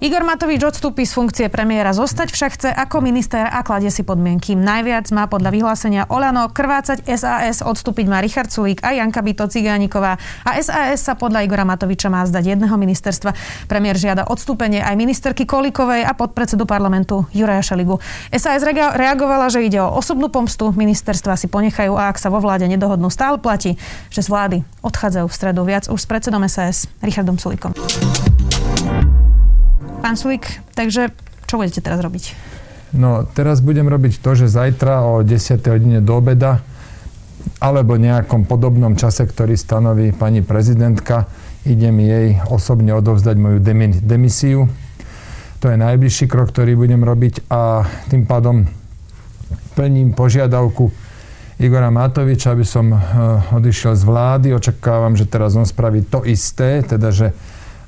Igor Matovič odstúpi z funkcie premiéra. Zostať však chce ako minister a kladie si podmienky. Najviac má podľa vyhlásenia Olano krvácať SAS, odstúpiť má Richard Sulík a Janka Bito Cigániková. A SAS sa podľa Igora Matoviča má zdať jedného ministerstva. Premiér žiada odstúpenie aj ministerky Kolikovej a podpredsedu parlamentu Juraja Šeligu. SAS reagovala, že ide o osobnú pomstu. Ministerstva si ponechajú a ak sa vo vláde nedohodnú, stále platí, že z vlády odchádzajú v stredu viac už s predsedom SAS Richardom Sulíkom. Pán Sulik, takže čo budete teraz robiť? No, teraz budem robiť to, že zajtra o 10. hodine do obeda alebo nejakom podobnom čase, ktorý stanoví pani prezidentka, idem jej osobne odovzdať moju demisiu. To je najbližší krok, ktorý budem robiť a tým pádom plním požiadavku Igora Matoviča, aby som eh, odišiel z vlády. Očakávam, že teraz on spraví to isté, teda že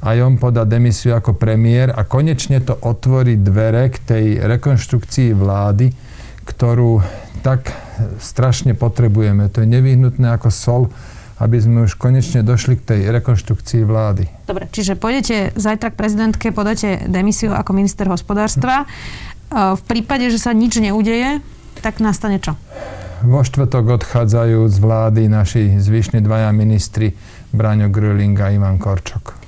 aj on podá demisiu ako premiér a konečne to otvorí dvere k tej rekonštrukcii vlády, ktorú tak strašne potrebujeme. To je nevyhnutné ako sol, aby sme už konečne došli k tej rekonštrukcii vlády. Dobre, čiže pôjdete zajtra k prezidentke, podáte demisiu ako minister hospodárstva. Hm. V prípade, že sa nič neudeje, tak nastane čo? Vo štvrtok odchádzajú z vlády naši zvyšní dvaja ministri Braňo Gröling a Ivan Korčok.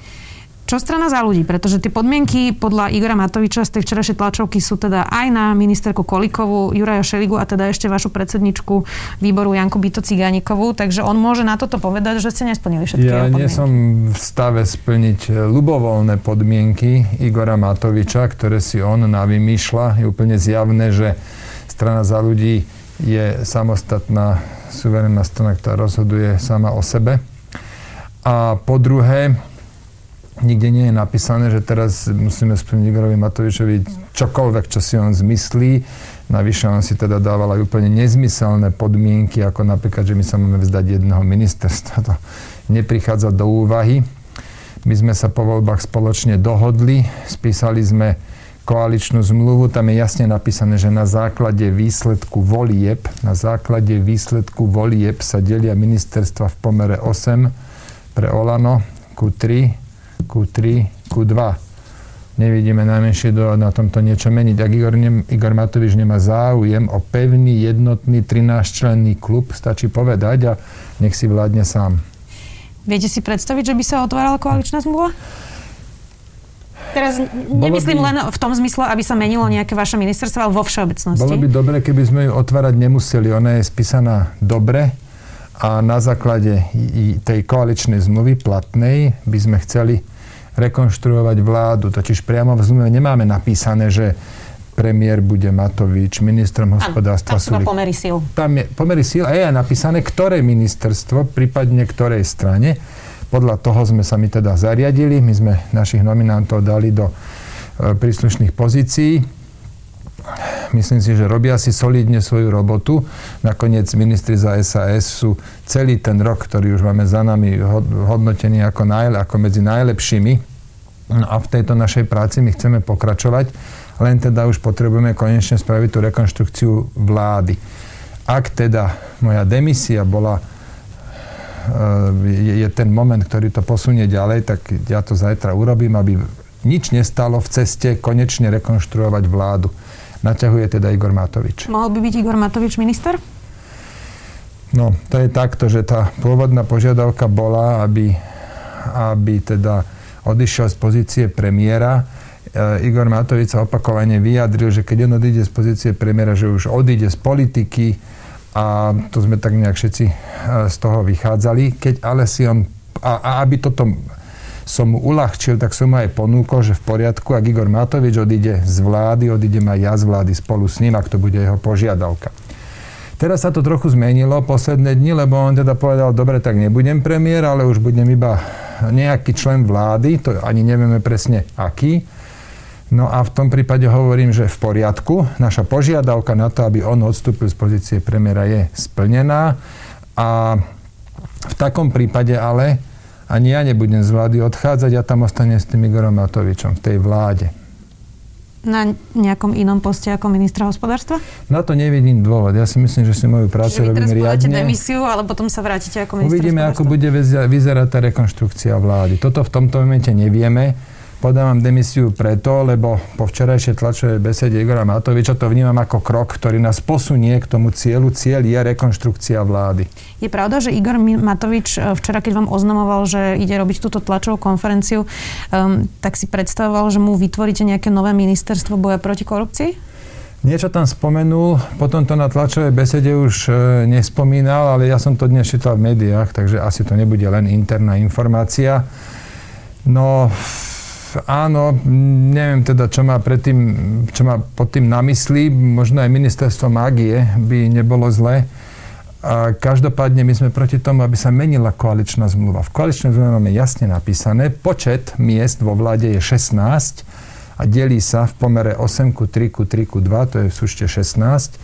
Čo strana za ľudí? Pretože tie podmienky podľa Igora Matoviča z tej včerajšej tlačovky sú teda aj na ministerku Kolikovú, Juraja Šeligu a teda ešte vašu predsedničku výboru Janku Bito Cigánikovú, takže on môže na toto povedať, že ste nesplnili všetky Ja nie som v stave splniť ľubovoľné podmienky Igora Matoviča, ktoré si on navymýšľa. Je úplne zjavné, že strana za ľudí je samostatná suverénna strana, ktorá rozhoduje sama o sebe. A po druhé, nikde nie je napísané, že teraz musíme splniť Igorovi Matovičovi čokoľvek, čo si on zmyslí. Navyše on si teda dával aj úplne nezmyselné podmienky, ako napríklad, že my sa máme vzdať jedného ministerstva. To neprichádza do úvahy. My sme sa po voľbách spoločne dohodli, spísali sme koaličnú zmluvu, tam je jasne napísané, že na základe výsledku volieb, na základe výsledku volieb sa delia ministerstva v pomere 8 pre Olano ku 3 Q3, Q2. Nevidíme najmenšie do, na tomto niečo meniť. Ak Igor, ne, Igor Matovič nemá záujem o pevný, jednotný 13-členný klub, stačí povedať a nech si vládne sám. Viete si predstaviť, že by sa otvárala koaličná zmluva? Teraz nemyslím by, len v tom zmysle, aby sa menilo nejaké vaše ministerstvo, ale vo všeobecnosti. Bolo by dobre, keby sme ju otvárať nemuseli. Ona je spísaná dobre a na základe tej koaličnej zmluvy platnej by sme chceli rekonštruovať vládu. Totiž priamo v zmluve nemáme napísané, že premiér bude Matovič, ministrom hospodárstva sú... pomery síl. Tam je pomery síl a je aj napísané, ktoré ministerstvo, prípadne ktorej strane. Podľa toho sme sa my teda zariadili. My sme našich nominantov dali do e, príslušných pozícií. Myslím si, že robia si solidne svoju robotu. Nakoniec ministri za SAS sú celý ten rok, ktorý už máme za nami, hodnotení ako, najle, ako medzi najlepšími. No a v tejto našej práci my chceme pokračovať, len teda už potrebujeme konečne spraviť tú rekonštrukciu vlády. Ak teda moja demisia bola e, je, je ten moment, ktorý to posunie ďalej, tak ja to zajtra urobím, aby nič nestalo v ceste konečne rekonštruovať vládu naťahuje teda Igor Matovič. Mohol by byť Igor Matovič minister? No, to je takto, že tá pôvodná požiadavka bola, aby, aby teda odišiel z pozície premiéra. E, Igor Matovič sa opakovane vyjadril, že keď on odíde z pozície premiéra, že už odíde z politiky a to sme tak nejak všetci e, z toho vychádzali. Keď ale si on, a, a aby toto som mu uľahčil, tak som mu aj ponúkol, že v poriadku, ak Igor Matovič odíde z vlády, odídem aj ja z vlády spolu s ním, ak to bude jeho požiadavka. Teraz sa to trochu zmenilo posledné dni, lebo on teda povedal, dobre, tak nebudem premiér, ale už budem iba nejaký člen vlády, to ani nevieme presne aký. No a v tom prípade hovorím, že v poriadku. Naša požiadavka na to, aby on odstúpil z pozície premiéra je splnená. A v takom prípade ale ani ja nebudem z vlády odchádzať, ja tam ostanem s tým Igorom Matovičom v tej vláde. na nejakom inom poste ako ministra hospodárstva? Na to nevidím dôvod. Ja si myslím, že si moju prácu robím riadne. Čiže demisiu, ale potom sa vrátite ako minister Uvidíme, ako bude vyzerať tá rekonštrukcia vlády. Toto v tomto momente nevieme. Podávam demisiu preto, lebo po včerajšej tlačovej besede Igora Matoviča to vnímam ako krok, ktorý nás posunie k tomu cieľu. Cieľ je rekonštrukcia vlády. Je pravda, že Igor Matovič e, včera, keď vám oznamoval, že ide robiť túto tlačovú konferenciu, um, tak si predstavoval, že mu vytvoríte nejaké nové ministerstvo boja proti korupcii? Niečo tam spomenul, potom to na tlačovej besede už e, nespomínal, ale ja som to dnes čítal v médiách, takže asi to nebude len interná informácia. No, áno, neviem teda, čo má, predtým, čo má pod tým na mysli. Možno aj ministerstvo mágie by nebolo zlé. A každopádne my sme proti tomu, aby sa menila koaličná zmluva. V koaličnej zmluve máme jasne napísané, počet miest vo vláde je 16 a delí sa v pomere 8 ku 3 ku 3 ku 2, to je v súšte 16.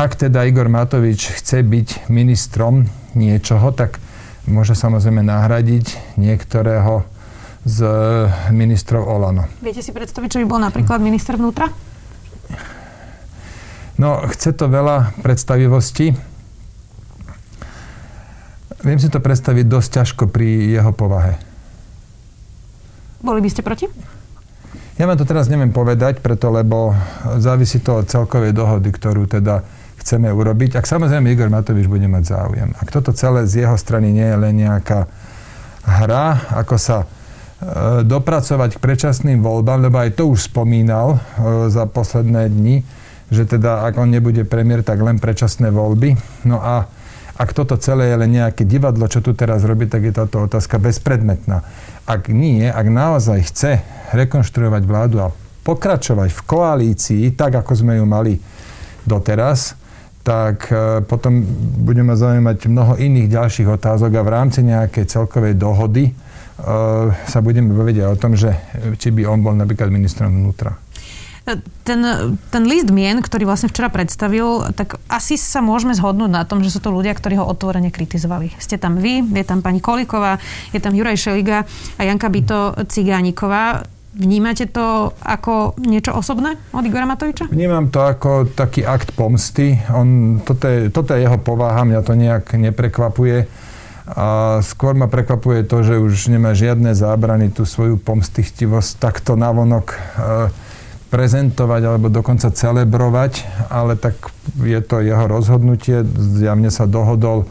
Ak teda Igor Matovič chce byť ministrom niečoho, tak môže samozrejme nahradiť niektorého z ministrov Olano. Viete si predstaviť, čo by bol napríklad minister vnútra? No, chce to veľa predstavivosti. Viem si to predstaviť dosť ťažko pri jeho povahe. Boli by ste proti? Ja vám to teraz neviem povedať, preto lebo závisí to od celkovej dohody, ktorú teda chceme urobiť. Ak samozrejme Igor Matovič bude mať záujem. Ak toto celé z jeho strany nie je len nejaká hra, ako sa dopracovať k predčasným voľbám, lebo aj to už spomínal e, za posledné dni, že teda ak on nebude premiér, tak len predčasné voľby. No a ak toto celé je len nejaké divadlo, čo tu teraz robí, tak je táto otázka bezpredmetná. Ak nie, ak naozaj chce rekonštruovať vládu a pokračovať v koalícii, tak ako sme ju mali doteraz, tak e, potom budeme zaujímať mnoho iných ďalších otázok a v rámci nejakej celkovej dohody, sa budeme baviť aj o tom, že či by on bol napríklad ministrom vnútra. Ten, ten list mien, ktorý vlastne včera predstavil, tak asi sa môžeme zhodnúť na tom, že sú to ľudia, ktorí ho otvorene kritizovali. Ste tam vy, je tam pani Koliková, je tam Juraj Šeliga a Janka Bito Cigániková. Vnímate to ako niečo osobné od Igora Matoviča? Vnímam to ako taký akt pomsty. On, toto, je, toto je jeho povaha, mňa to nejak neprekvapuje a skôr ma prekvapuje to, že už nemá žiadne zábrany tú svoju pomstichtivosť takto navonok e, prezentovať alebo dokonca celebrovať, ale tak je to jeho rozhodnutie. Zjavne sa dohodol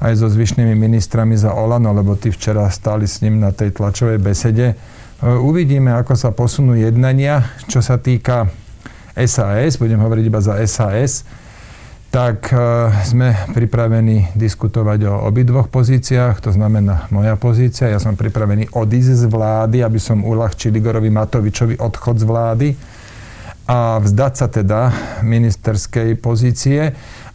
aj so zvyšnými ministrami za Olano, lebo tí včera stáli s ním na tej tlačovej besede. E, uvidíme, ako sa posunú jednania, čo sa týka SAS, budem hovoriť iba za SAS tak e, sme pripravení diskutovať o obidvoch pozíciách, to znamená moja pozícia. Ja som pripravený odísť z vlády, aby som uľahčil Igorovi Matovičovi odchod z vlády a vzdať sa teda ministerskej pozície.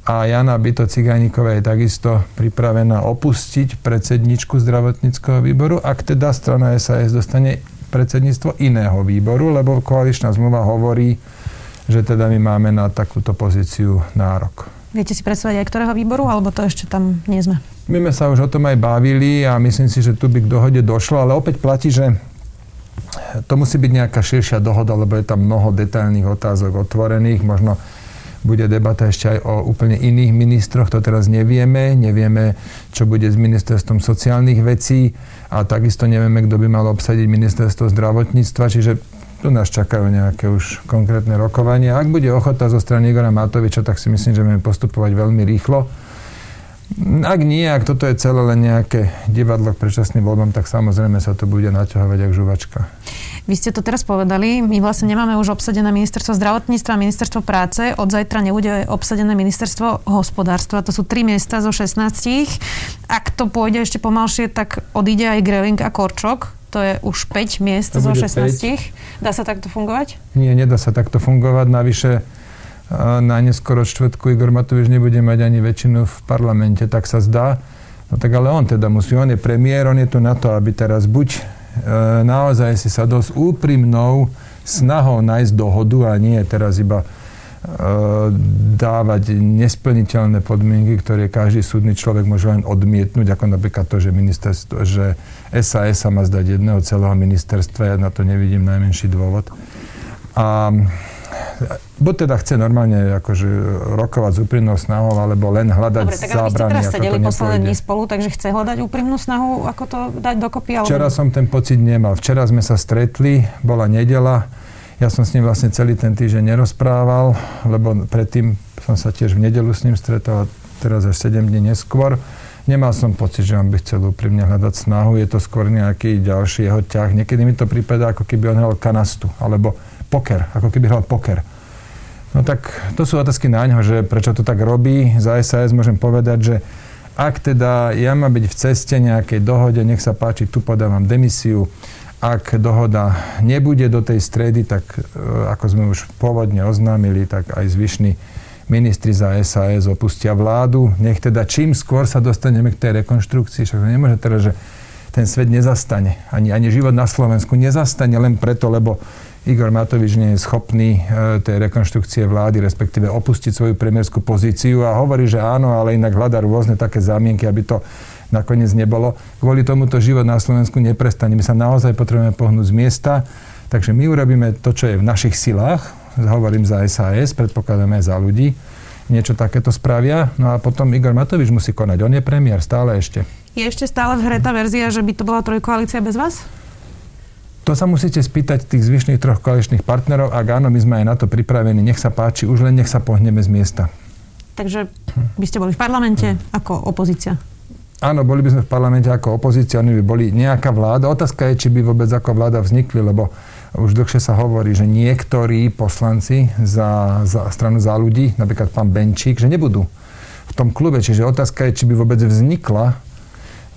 A Jana Byto Cigániková je takisto pripravená opustiť predsedničku zdravotníckého výboru, ak teda strana SAS dostane predsedníctvo iného výboru, lebo koaličná zmluva hovorí, že teda my máme na takúto pozíciu nárok. Viete si predstaviť aj ktorého výboru, alebo to ešte tam nie sme? My sme sa už o tom aj bavili a myslím si, že tu by k dohode došlo, ale opäť platí, že to musí byť nejaká širšia dohoda, lebo je tam mnoho detailných otázok otvorených. Možno bude debata ešte aj o úplne iných ministroch, to teraz nevieme. Nevieme, čo bude s ministerstvom sociálnych vecí a takisto nevieme, kto by mal obsadiť ministerstvo zdravotníctva. Čiže tu nás čakajú nejaké už konkrétne rokovania. Ak bude ochota zo strany Igora Matoviča, tak si myslím, že budeme postupovať veľmi rýchlo. Ak nie, ak toto je celé len nejaké divadlo k predčasným voľbám, tak samozrejme sa to bude naťahovať ako žuvačka. Vy ste to teraz povedali, my vlastne nemáme už obsadené ministerstvo zdravotníctva a ministerstvo práce, od zajtra nebude obsadené ministerstvo hospodárstva, to sú tri miesta zo 16. Ak to pôjde ešte pomalšie, tak odíde aj Greling a Korčok, to je už 5 miest to zo 16. 5. Dá sa takto fungovať? Nie, nedá sa takto fungovať. Navyše na neskoro štvrtku Igor Matovič nebude mať ani väčšinu v parlamente, tak sa zdá. No tak ale on teda musí, on je premiér, on je tu na to, aby teraz buď e, naozaj si sa dosť úprimnou snahou nájsť dohodu a nie teraz iba dávať nesplniteľné podmienky, ktoré každý súdny človek môže len odmietnúť, ako napríklad to, že, ministerstvo, že SAS sa má zdať jedného celého ministerstva, ja na to nevidím najmenší dôvod. A buď teda chce normálne akože rokovať s úprimnou snahou, alebo len hľadať Dobre, tak zábrany, teraz sedeli posledné dní spolu, takže chce hľadať úprimnú snahu, ako to dať dokopy? Ale... Včera som ten pocit nemal. Včera sme sa stretli, bola nedela, ja som s ním vlastne celý ten týždeň nerozprával, lebo predtým som sa tiež v nedelu s ním stretol, teraz až 7 dní neskôr. Nemal som pocit, že on by chcel úprimne hľadať snahu, je to skôr nejaký ďalší jeho ťah. Niekedy mi to prípada, ako keby on hral kanastu, alebo poker, ako keby hral poker. No tak to sú otázky na ňo, že prečo to tak robí. Za SAS môžem povedať, že ak teda ja mám byť v ceste nejakej dohode, nech sa páči, tu podávam demisiu. Ak dohoda nebude do tej stredy, tak e, ako sme už pôvodne oznámili, tak aj zvyšní ministri za SAS opustia vládu. Nech teda čím skôr sa dostaneme k tej rekonštrukcii, však nemôže teda, že ten svet nezastane. Ani, ani život na Slovensku nezastane len preto, lebo Igor Matovič nie je schopný e, tej rekonštrukcie vlády, respektíve opustiť svoju premiérskú pozíciu a hovorí, že áno, ale inak hľadá rôzne také zámienky, aby to nakoniec nebolo. Kvôli tomuto život na Slovensku neprestane. My sa naozaj potrebujeme pohnúť z miesta, takže my urobíme to, čo je v našich silách, hovorím za SAS, predpokladáme aj za ľudí, niečo takéto spravia. No a potom Igor Matovič musí konať. On je premiér stále ešte. Je ešte stále v hre tá verzia, že by to bola trojkoalícia bez vás? To sa musíte spýtať tých zvyšných troch koaličných partnerov. Ak áno, my sme aj na to pripravení. Nech sa páči, už len nech sa pohneme z miesta. Takže by ste boli v parlamente hmm. ako opozícia? Áno, boli by sme v parlamente ako opozícia, oni by boli nejaká vláda. Otázka je, či by vôbec ako vláda vznikli, lebo už dlhšie sa hovorí, že niektorí poslanci za, za stranu za ľudí, napríklad pán Benčík, že nebudú v tom klube. Čiže otázka je, či by vôbec vznikla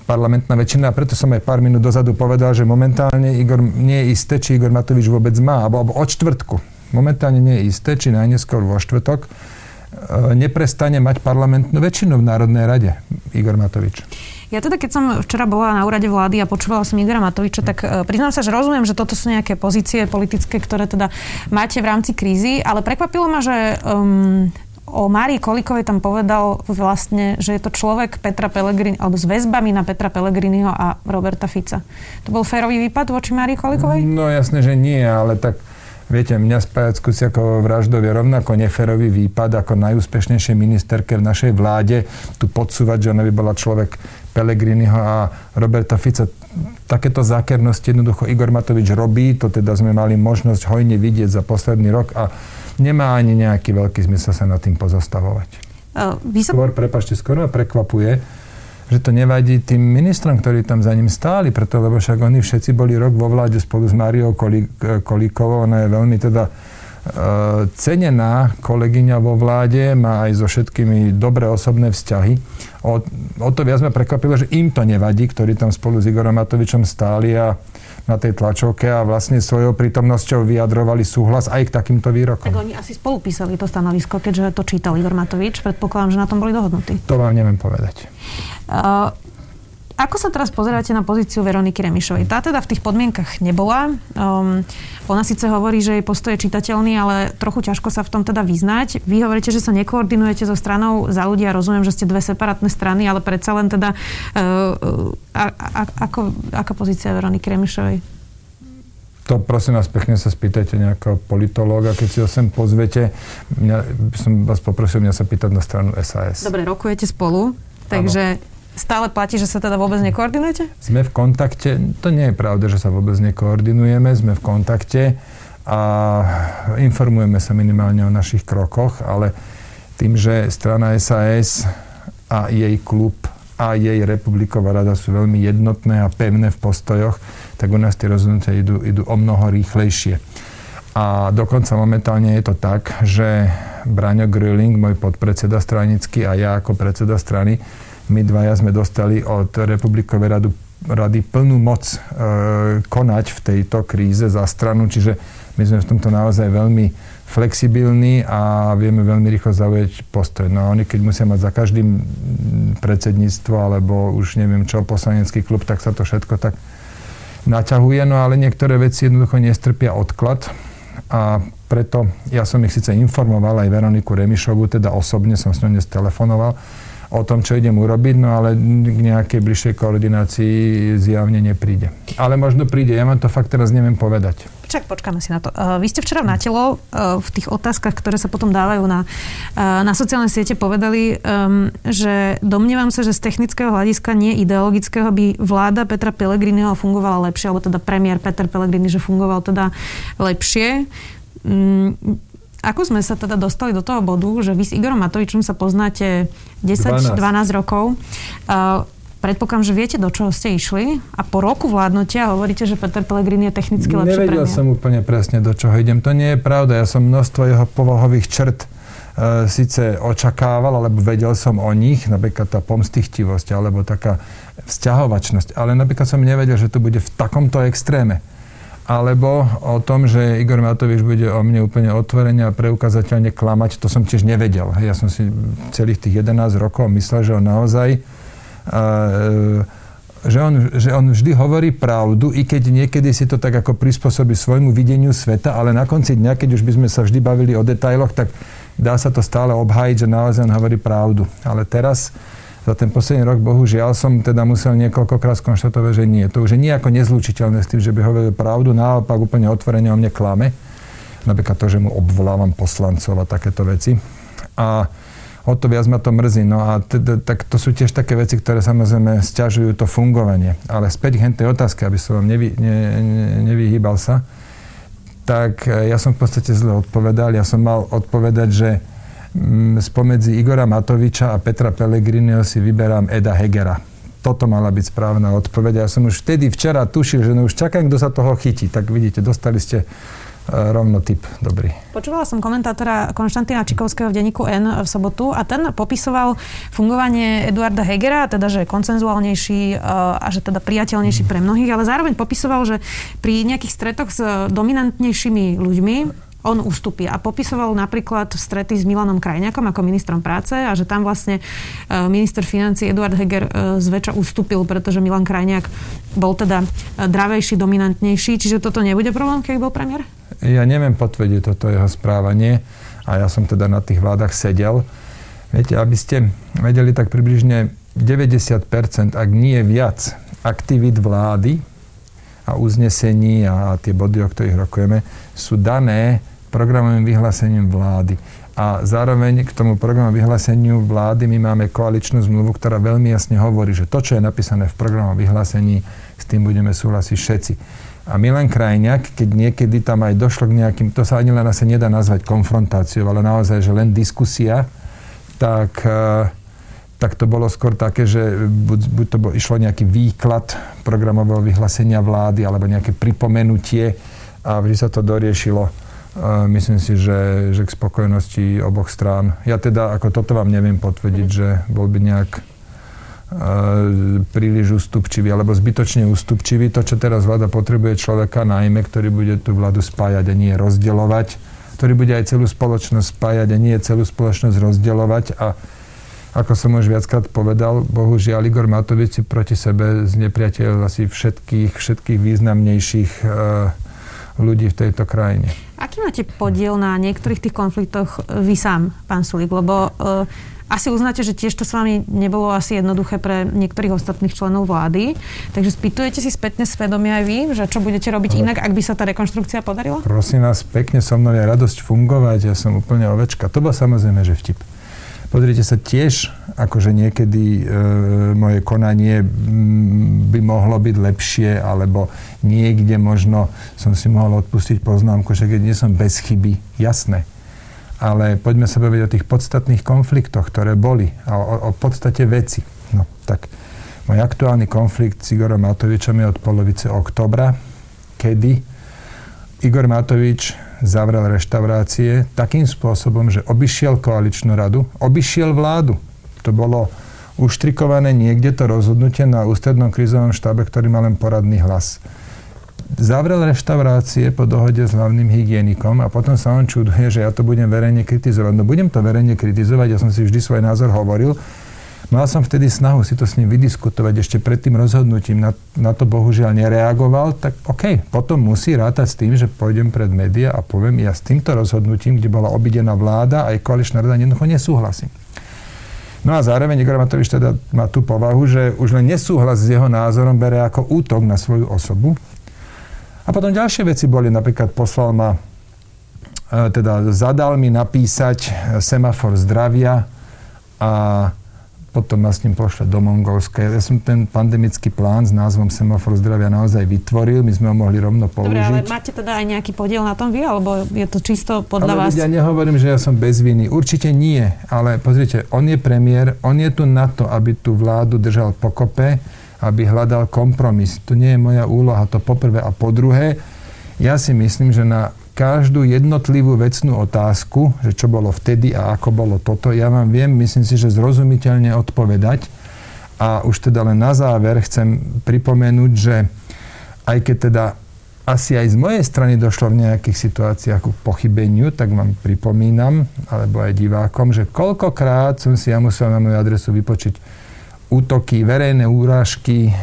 parlamentná väčšina a preto som aj pár minút dozadu povedal, že momentálne Igor nie je isté, či Igor Matovič vôbec má, alebo, alebo od čtvrtku. Momentálne nie je isté, či najneskôr vo štvrtok neprestane mať parlamentnú väčšinu v Národnej rade Igor Matovič. Ja teda, keď som včera bola na úrade vlády a počúvala som Igora Matoviča, tak uh, priznám sa, že rozumiem, že toto sú nejaké pozície politické, ktoré teda máte v rámci krízy, ale prekvapilo ma, že um, o Márii Kolikovej tam povedal vlastne, že je to človek Petra Pellegrini, alebo s väzbami na Petra Pellegriniho a Roberta Fica. To bol férový výpad voči Márii Kolikovej? No jasne, že nie, ale tak viete, mňa spájať s Kuciakovou vraždou je rovnako neférový výpad ako najúspešnejšej ministerke v našej vláde. Tu podsúvať, že ona by bola človek Pellegriniho a Roberta Fica. Takéto zákernosti jednoducho Igor Matovič robí, to teda sme mali možnosť hojne vidieť za posledný rok a nemá ani nejaký veľký zmysel sa nad tým pozostavovať. Uh, som... Skôr, prepačte, skôr ma prekvapuje, že to nevadí tým ministrom, ktorí tam za ním stáli, preto lebo však oni všetci boli rok vo vláde spolu s Máriou Kolíkovou. Ona je veľmi teda uh, cenená kolegyňa vo vláde, má aj so všetkými dobré osobné vzťahy. O, o to viac ma prekvapilo, že im to nevadí, ktorí tam spolu s Igorom Matovičom stáli a na tej tlačovke a vlastne svojou prítomnosťou vyjadrovali súhlas aj k takýmto výrokom. Tak oni asi spolu písali to stanovisko, keďže to čítal Igor Matovič. Predpokladám, že na tom boli dohodnutí. To vám neviem povedať. Uh, ako sa teraz pozeráte na pozíciu Veroniky Remišovej? Tá teda v tých podmienkach nebola. Um, ona síce hovorí, že jej postoj je čitateľný, ale trochu ťažko sa v tom teda vyznať. Vy hovoríte, že sa nekoordinujete so stranou za ľudia. Rozumiem, že ste dve separátne strany, ale predsa len teda uh, a, a, ako, aká pozícia Veroniky Remišovej? To prosím vás pekne sa spýtajte nejakého politológa, keď si ho sem pozvete. Mňa, by som vás poprosil mňa sa pýtať na stranu SAS. Dobre, rokujete spolu, takže ano stále platí, že sa teda vôbec nekoordinujete? Sme v kontakte, to nie je pravda, že sa vôbec nekoordinujeme, sme v kontakte a informujeme sa minimálne o našich krokoch, ale tým, že strana SAS a jej klub a jej republiková rada sú veľmi jednotné a pevné v postojoch, tak u nás tie rozhodnutia idú, idú o mnoho rýchlejšie. A dokonca momentálne je to tak, že Braňo Grilling, môj podpredseda stranický a ja ako predseda strany, my dvaja sme dostali od Republikovej radu, rady plnú moc e, konať v tejto kríze za stranu, čiže my sme v tomto naozaj veľmi flexibilní a vieme veľmi rýchlo zaujať postoj. No a oni, keď musia mať za každým predsedníctvo alebo už neviem čo, poslanecký klub, tak sa to všetko tak naťahuje, no ale niektoré veci jednoducho nestrpia odklad a preto ja som ich síce informoval aj Veroniku Remišovu, teda osobne som s ňou dnes telefonoval, o tom, čo idem urobiť, no ale k nejakej bližšej koordinácii zjavne nepríde. Ale možno príde, ja vám to fakt teraz neviem povedať. Čak, počkáme si na to. Uh, vy ste včera na telo uh, v tých otázkach, ktoré sa potom dávajú na, uh, na sociálne siete, povedali, um, že domnievam sa, že z technického hľadiska, nie ideologického, by vláda Petra Pellegriniho fungovala lepšie, alebo teda premiér Peter Pellegrini, že fungoval teda lepšie. Um, ako sme sa teda dostali do toho bodu, že vy s Igorom Matovičom sa poznáte 10-12 rokov. Uh, Predpokladám, že viete, do čoho ste išli a po roku vládnutia hovoríte, že Peter Pellegrini je technicky lepší Nevedel premiér. som úplne presne, do čoho idem. To nie je pravda. Ja som množstvo jeho povahových črt uh, síce očakával, alebo vedel som o nich, napríklad tá pomstichtivosť alebo taká vzťahovačnosť, ale napríklad som nevedel, že to bude v takomto extréme alebo o tom, že Igor Matovič bude o mne úplne otvorene a preukazateľne klamať, to som tiež nevedel. Ja som si celých tých 11 rokov myslel, že on naozaj a, e, že on, že on vždy hovorí pravdu, i keď niekedy si to tak ako prispôsobí svojmu videniu sveta, ale na konci dňa, keď už by sme sa vždy bavili o detailoch, tak dá sa to stále obhájiť, že naozaj on hovorí pravdu. Ale teraz za ten posledný rok, bohužiaľ, som teda musel niekoľkokrát skonštatovať, že nie. To už je nejako nezlučiteľné s tým, že by hovoril pravdu, naopak úplne otvorene o mne klame. Napríklad to, že mu obvolávam poslancov a takéto veci. A o to viac ma to mrzí. No a teda, tak to sú tiež také veci, ktoré samozrejme stiažujú to fungovanie. Ale späť k tej otázke, aby som vám nevy, ne, ne, nevyhýbal sa, tak e, ja som v podstate zle odpovedal. Ja som mal odpovedať, že spomedzi Igora Matoviča a Petra Pellegriniho si vyberám Eda Hegera. Toto mala byť správna odpoveď. Ja som už vtedy včera tušil, že no už čakám, kto sa toho chytí. Tak vidíte, dostali ste e, rovno typ dobrý. Počúvala som komentátora Konštantína Čikovského v denníku N v sobotu a ten popisoval fungovanie Eduarda Hegera, teda že je koncenzuálnejší e, a že teda priateľnejší pre mnohých, ale zároveň popisoval, že pri nejakých stretoch s dominantnejšími ľuďmi on ustupí. A popisoval napríklad strety s Milanom Krajňakom ako ministrom práce a že tam vlastne e, minister financí Eduard Heger e, zväčša ustúpil, pretože Milan Krajňák bol teda e, dravejší, dominantnejší. Čiže toto nebude problém, keď bol premiér? Ja neviem potvrdiť toto jeho správanie a ja som teda na tých vládach sedel. Viete, aby ste vedeli tak približne 90%, ak nie viac, aktivít vlády a uznesení a tie body, o ktorých rokujeme, sú dané programovým vyhlásením vlády. A zároveň k tomu programovému vyhláseniu vlády my máme koaličnú zmluvu, ktorá veľmi jasne hovorí, že to, čo je napísané v programovom vyhlásení, s tým budeme súhlasiť všetci. A Milan Krajňák, keď niekedy tam aj došlo k nejakým, to sa ani len asi nedá nazvať konfrontáciou, ale naozaj, že len diskusia, tak, eh, tak to bolo skôr také, že buď, buď to bol, išlo nejaký výklad programového vyhlásenia vlády, alebo nejaké pripomenutie a vždy sa to doriešilo myslím si, že, že k spokojnosti oboch strán. Ja teda ako toto vám neviem potvrdiť, že bol by nejak príliš ústupčivý alebo zbytočne ústupčivý. To, čo teraz vláda potrebuje človeka najmä, ktorý bude tú vládu spájať a nie rozdeľovať, ktorý bude aj celú spoločnosť spájať a nie celú spoločnosť rozdeľovať a ako som už viackrát povedal, bohužiaľ Igor Matovič si proti sebe znepriateľ asi všetkých, všetkých významnejších ľudí v tejto krajine. Aký máte podiel na niektorých tých konfliktoch vy sám, pán Sulík? Lebo uh, asi uznáte, že tiež to s vami nebolo asi jednoduché pre niektorých ostatných členov vlády. Takže spýtujete si spätne svedomie aj vy, že čo budete robiť Ale... inak, ak by sa tá rekonštrukcia podarila? Prosím vás, pekne so mnou je radosť fungovať, ja som úplne ovečka. To bol samozrejme, že vtip. Pozrite sa tiež, akože niekedy e, moje konanie by mohlo byť lepšie, alebo niekde možno som si mohol odpustiť poznámku, že keď nie som bez chyby, jasné. Ale poďme sa baviť o tých podstatných konfliktoch, ktoré boli a o, o podstate veci. No, tak môj aktuálny konflikt s Igorom Matovičom je od polovice oktobra, kedy Igor Matovič zavrel reštaurácie takým spôsobom, že obišiel koaličnú radu, obišiel vládu. To bolo uštrikované niekde to rozhodnutie na ústrednom krízovom štábe, ktorý má len poradný hlas. Zavrel reštaurácie po dohode s hlavným hygienikom a potom sa on čuduje, že ja to budem verejne kritizovať. No budem to verejne kritizovať, ja som si vždy svoj názor hovoril, Mal som vtedy snahu si to s ním vydiskutovať ešte pred tým rozhodnutím, na, na to bohužiaľ nereagoval, tak OK, potom musí rátať s tým, že pôjdem pred média a poviem, ja s týmto rozhodnutím, kde bola obidená vláda aj koaličná rada, jednoducho nesúhlasím. No a zároveň Igor Matovič teda má tú povahu, že už len nesúhlas s jeho názorom bere ako útok na svoju osobu. A potom ďalšie veci boli, napríklad poslal ma, e, teda zadal mi napísať e, semafor zdravia a potom ma s ním pošle do Mongolska. Ja som ten pandemický plán s názvom Semafor zdravia naozaj vytvoril, my sme ho mohli rovno použiť. Dobre, ale máte teda aj nejaký podiel na tom vy, alebo je to čisto podľa ale vás? Ja nehovorím, že ja som bez viny. Určite nie, ale pozrite, on je premiér, on je tu na to, aby tú vládu držal pokope, aby hľadal kompromis. To nie je moja úloha, to poprvé. A po druhé, ja si myslím, že na každú jednotlivú vecnú otázku, že čo bolo vtedy a ako bolo toto, ja vám viem, myslím si, že zrozumiteľne odpovedať. A už teda len na záver chcem pripomenúť, že aj keď teda asi aj z mojej strany došlo v nejakých situáciách ku pochybeniu, tak vám pripomínam, alebo aj divákom, že koľkokrát som si ja musel na moju adresu vypočiť útoky, verejné úrážky,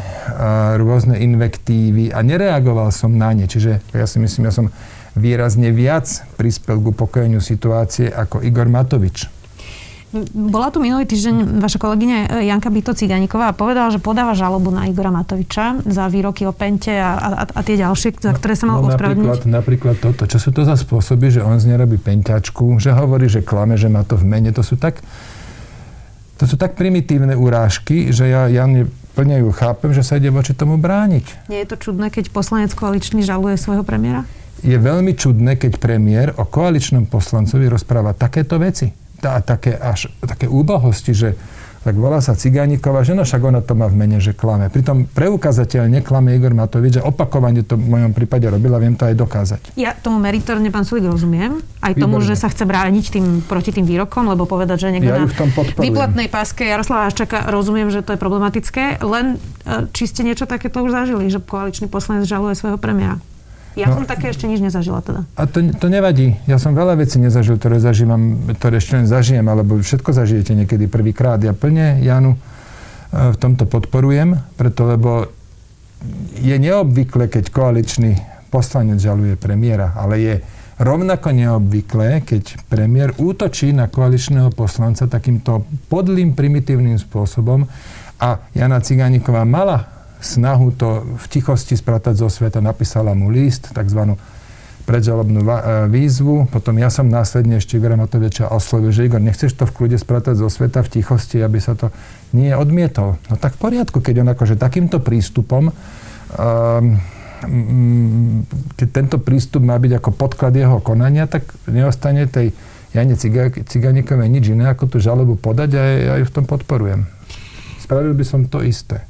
rôzne invektívy a nereagoval som na ne. Čiže ja si myslím, ja som výrazne viac prispel k upokojeniu situácie ako Igor Matovič. Bola tu minulý týždeň vaša kolegyňa Janka Bito Ciganíková a povedala, že podáva žalobu na Igora Matoviča za výroky o Pente a, a, a tie ďalšie, za ktoré sa mal no, ospravedlniť. Napríklad, napríklad toto. Čo sú to za spôsoby, že on z nerobí penťačku, že hovorí, že klame, že má to v mene. To sú tak, to sú tak primitívne urážky, že ja, ja plne ju chápem, že sa ide voči tomu brániť. Nie je to čudné, keď poslanec koaličný žaluje svojho premiéra? Je veľmi čudné, keď premiér o koaličnom poslancovi rozpráva takéto veci. A také, až, také úbohosti, že tak volá sa Cigániková, že no však ona to má v mene, že klame. Pritom preukazateľne klame Igor Matovič, že opakovane to v mojom prípade robila, viem to aj dokázať. Ja tomu meritorne, pán Sulik, rozumiem. Aj tomu, Výborné. že sa chce brániť tým, proti tým výrokom, lebo povedať, že niekto ja na výplatnej páske Jaroslava Haščaka, rozumiem, že to je problematické. Len e, či ste niečo takéto už zažili, že koaličný poslanec žaluje svojho premiéra? Ja no, som také ešte nič nezažila teda. A to, to nevadí. Ja som veľa vecí nezažil, ktoré zažívam, ktoré ešte len zažijem, alebo všetko zažijete niekedy prvýkrát. Ja plne Janu e, v tomto podporujem, preto lebo je neobvykle, keď koaličný poslanec žaluje premiéra, ale je rovnako neobvyklé, keď premiér útočí na koaličného poslanca takýmto podlým, primitívnym spôsobom a Jana Cigániková mala snahu to v tichosti spratať zo sveta, napísala mu list, tzv. predžalobnú e, výzvu. Potom ja som následne ešte Igora Matoviča oslovil, že Igor, nechceš to v kľude spratať zo sveta v tichosti, aby sa to nie odmietol. No tak v poriadku, keď on akože takýmto prístupom um, keď tento prístup má byť ako podklad jeho konania, tak neostane tej Jane Ciganikovej nič iné, ako tú žalobu podať a ja ju v tom podporujem. Spravil by som to isté.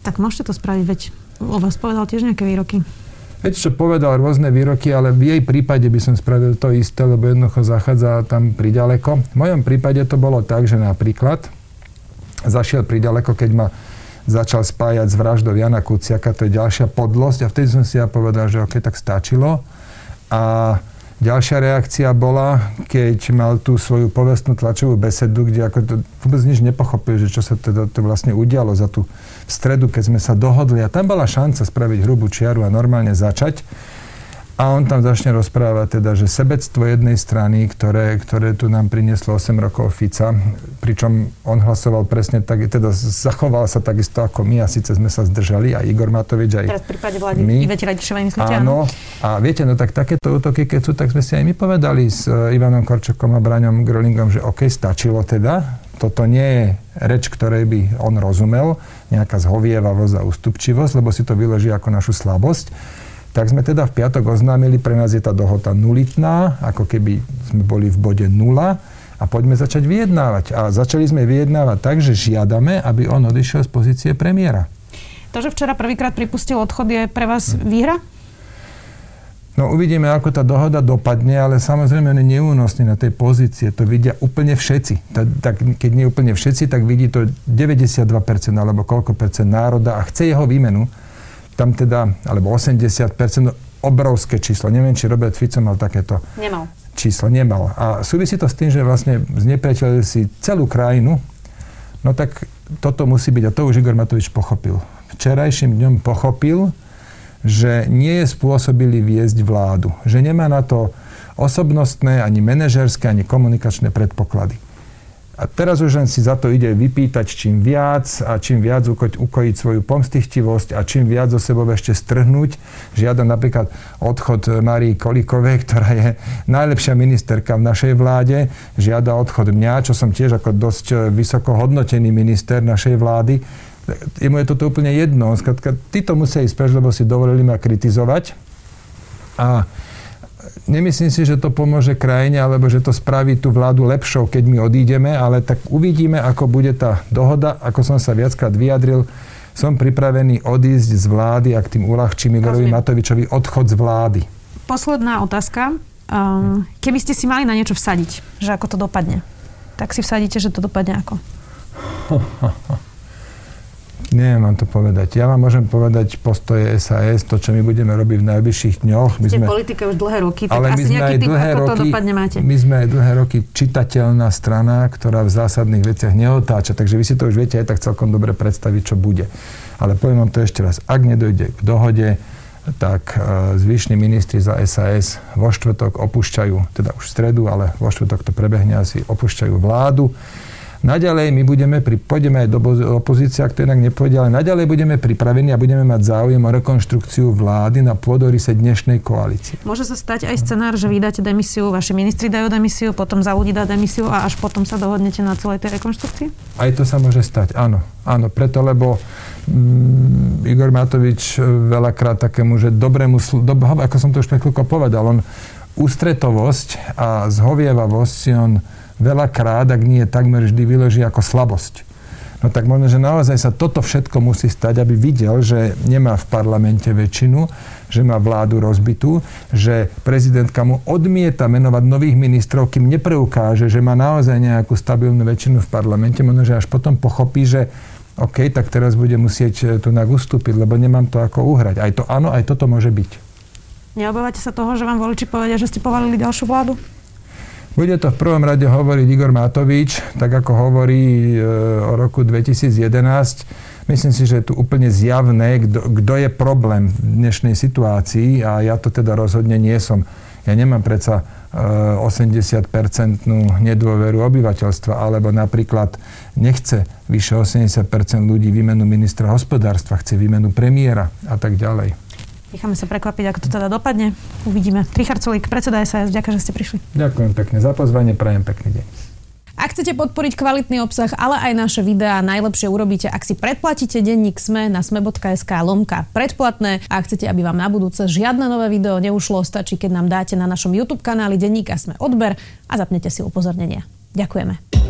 Tak môžete to spraviť, veď o vás povedal tiež nejaké výroky. Veď čo povedal rôzne výroky, ale v jej prípade by som spravil to isté, lebo jednoducho zachádza tam priďaleko. V mojom prípade to bolo tak, že napríklad zašiel priďaleko, keď ma začal spájať s vraždou Jana Kuciaka, to je ďalšia podlosť a vtedy som si ja povedal, že ok, tak stačilo. A Ďalšia reakcia bola, keď mal tú svoju povestnú tlačovú besedu, kde ako to vôbec nič nepochopil, že čo sa teda to vlastne udialo za tú stredu, keď sme sa dohodli. A tam bola šanca spraviť hrubú čiaru a normálne začať. A on tam začne rozprávať teda, že sebectvo jednej strany, ktoré, ktoré tu nám prinieslo 8 rokov Fica, pričom on hlasoval presne tak, teda zachoval sa takisto ako my a síce sme sa zdržali, aj Igor Matovič, aj Teraz v prípade vlády my. Ivete Radičovej myslíte, áno. A viete, no tak takéto útoky, keď sú, tak sme si aj my povedali s uh, Ivanom Korčokom a Braňom Grolingom, že OK, stačilo teda, toto nie je reč, ktorej by on rozumel, nejaká zhovievavosť a ústupčivosť, lebo si to vyloží ako našu slabosť tak sme teda v piatok oznámili, pre nás je tá dohoda nulitná, ako keby sme boli v bode nula a poďme začať vyjednávať. A začali sme vyjednávať tak, že žiadame, aby on odišiel z pozície premiéra. To, že včera prvýkrát pripustil odchod, je pre vás výhra? No uvidíme, ako tá dohoda dopadne, ale samozrejme on je neúnosný na tej pozície. To vidia úplne všetci. Tak, tak, keď nie úplne všetci, tak vidí to 92% alebo koľko percent národa a chce jeho výmenu tam teda, alebo 80%, obrovské číslo. Neviem, či Robert Fico mal takéto Nemal. číslo. Nemal. A súvisí to s tým, že vlastne znepriateľili si celú krajinu, no tak toto musí byť, a to už Igor Matovič pochopil. Včerajším dňom pochopil, že nie je spôsobili viesť vládu. Že nemá na to osobnostné, ani manažerské, ani komunikačné predpoklady. A teraz už len si za to ide vypýtať čím viac a čím viac uko- ukojiť svoju pomstichtivosť a čím viac zo sebou ešte strhnúť. Žiadam napríklad odchod Marii Kolikovej, ktorá je najlepšia ministerka v našej vláde. Žiada odchod mňa, čo som tiež ako dosť vysoko hodnotený minister našej vlády. Jemu je toto úplne jedno. Skratka, títo musia ísť preč, lebo si dovolili ma kritizovať. A nemyslím si, že to pomôže krajine, alebo že to spraví tú vládu lepšou, keď my odídeme, ale tak uvidíme, ako bude tá dohoda. Ako som sa viackrát vyjadril, som pripravený odísť z vlády, ak tým uľahčím Igorovi Matovičovi odchod z vlády. Posledná otázka. Um, keby ste si mali na niečo vsadiť, že ako to dopadne, tak si vsadíte, že to dopadne ako? Neviem vám to povedať. Ja vám môžem povedať postoje SAS, to, čo my budeme robiť v najbližších dňoch. My Ste sme, politika už dlhé roky, tak ale asi my nejaký typ, ako roky, to dopadne máte. My sme aj dlhé roky čitateľná strana, ktorá v zásadných veciach neotáča, takže vy si to už viete aj tak celkom dobre predstaviť, čo bude. Ale poviem vám to ešte raz. Ak nedojde k dohode, tak e, zvyšní ministri za SAS vo štvrtok opúšťajú, teda už v stredu, ale vo štvrtok to prebehne asi, opúšťajú vládu. Naďalej my budeme, pri, pôjdeme aj do opozície, ak to inak nepôjde, ale naďalej budeme pripravení a budeme mať záujem o rekonštrukciu vlády na pôdorise dnešnej koalície. Môže sa stať aj scenár, že vydáte demisiu, vaši ministri dajú demisiu, potom za ľudí dá demisiu a až potom sa dohodnete na celej tej rekonštrukcii? Aj to sa môže stať, áno. Áno, preto, lebo mm, Igor Matovič e, veľakrát takému, že dobrému, do, ako som to už pekluko povedal, on ústretovosť a zhovievavosť si on veľakrát, ak nie takmer vždy vyloží ako slabosť. No tak možno, že naozaj sa toto všetko musí stať, aby videl, že nemá v parlamente väčšinu, že má vládu rozbitú, že prezidentka mu odmieta menovať nových ministrov, kým nepreukáže, že má naozaj nejakú stabilnú väčšinu v parlamente. Možno, že až potom pochopí, že OK, tak teraz bude musieť eh, tu ustúpiť, lebo nemám to ako uhrať. Aj to áno, aj toto môže byť. Neobávate sa toho, že vám voliči povedia, že ste povalili ďalšiu vládu? Bude to v prvom rade hovoriť Igor Matovič, tak ako hovorí e, o roku 2011. Myslím si, že je tu úplne zjavné, kto je problém v dnešnej situácii a ja to teda rozhodne nie som. Ja nemám predsa 80-percentnú e, nedôveru obyvateľstva, alebo napríklad nechce vyše 80% ľudí výmenu ministra hospodárstva, chce výmenu premiéra a tak ďalej. Necháme sa prekvapiť, ako to teda dopadne. Uvidíme. Richard Solík, predseda SAS, ďakujem, že ste prišli. Ďakujem pekne za pozvanie, prajem pekný deň. Ak chcete podporiť kvalitný obsah, ale aj naše videá, najlepšie urobíte, ak si predplatíte denník SME na sme.sk lomka predplatné a ak chcete, aby vám na budúce žiadne nové video neušlo, stačí, keď nám dáte na našom YouTube kanáli denníka SME odber a zapnete si upozornenia. Ďakujeme.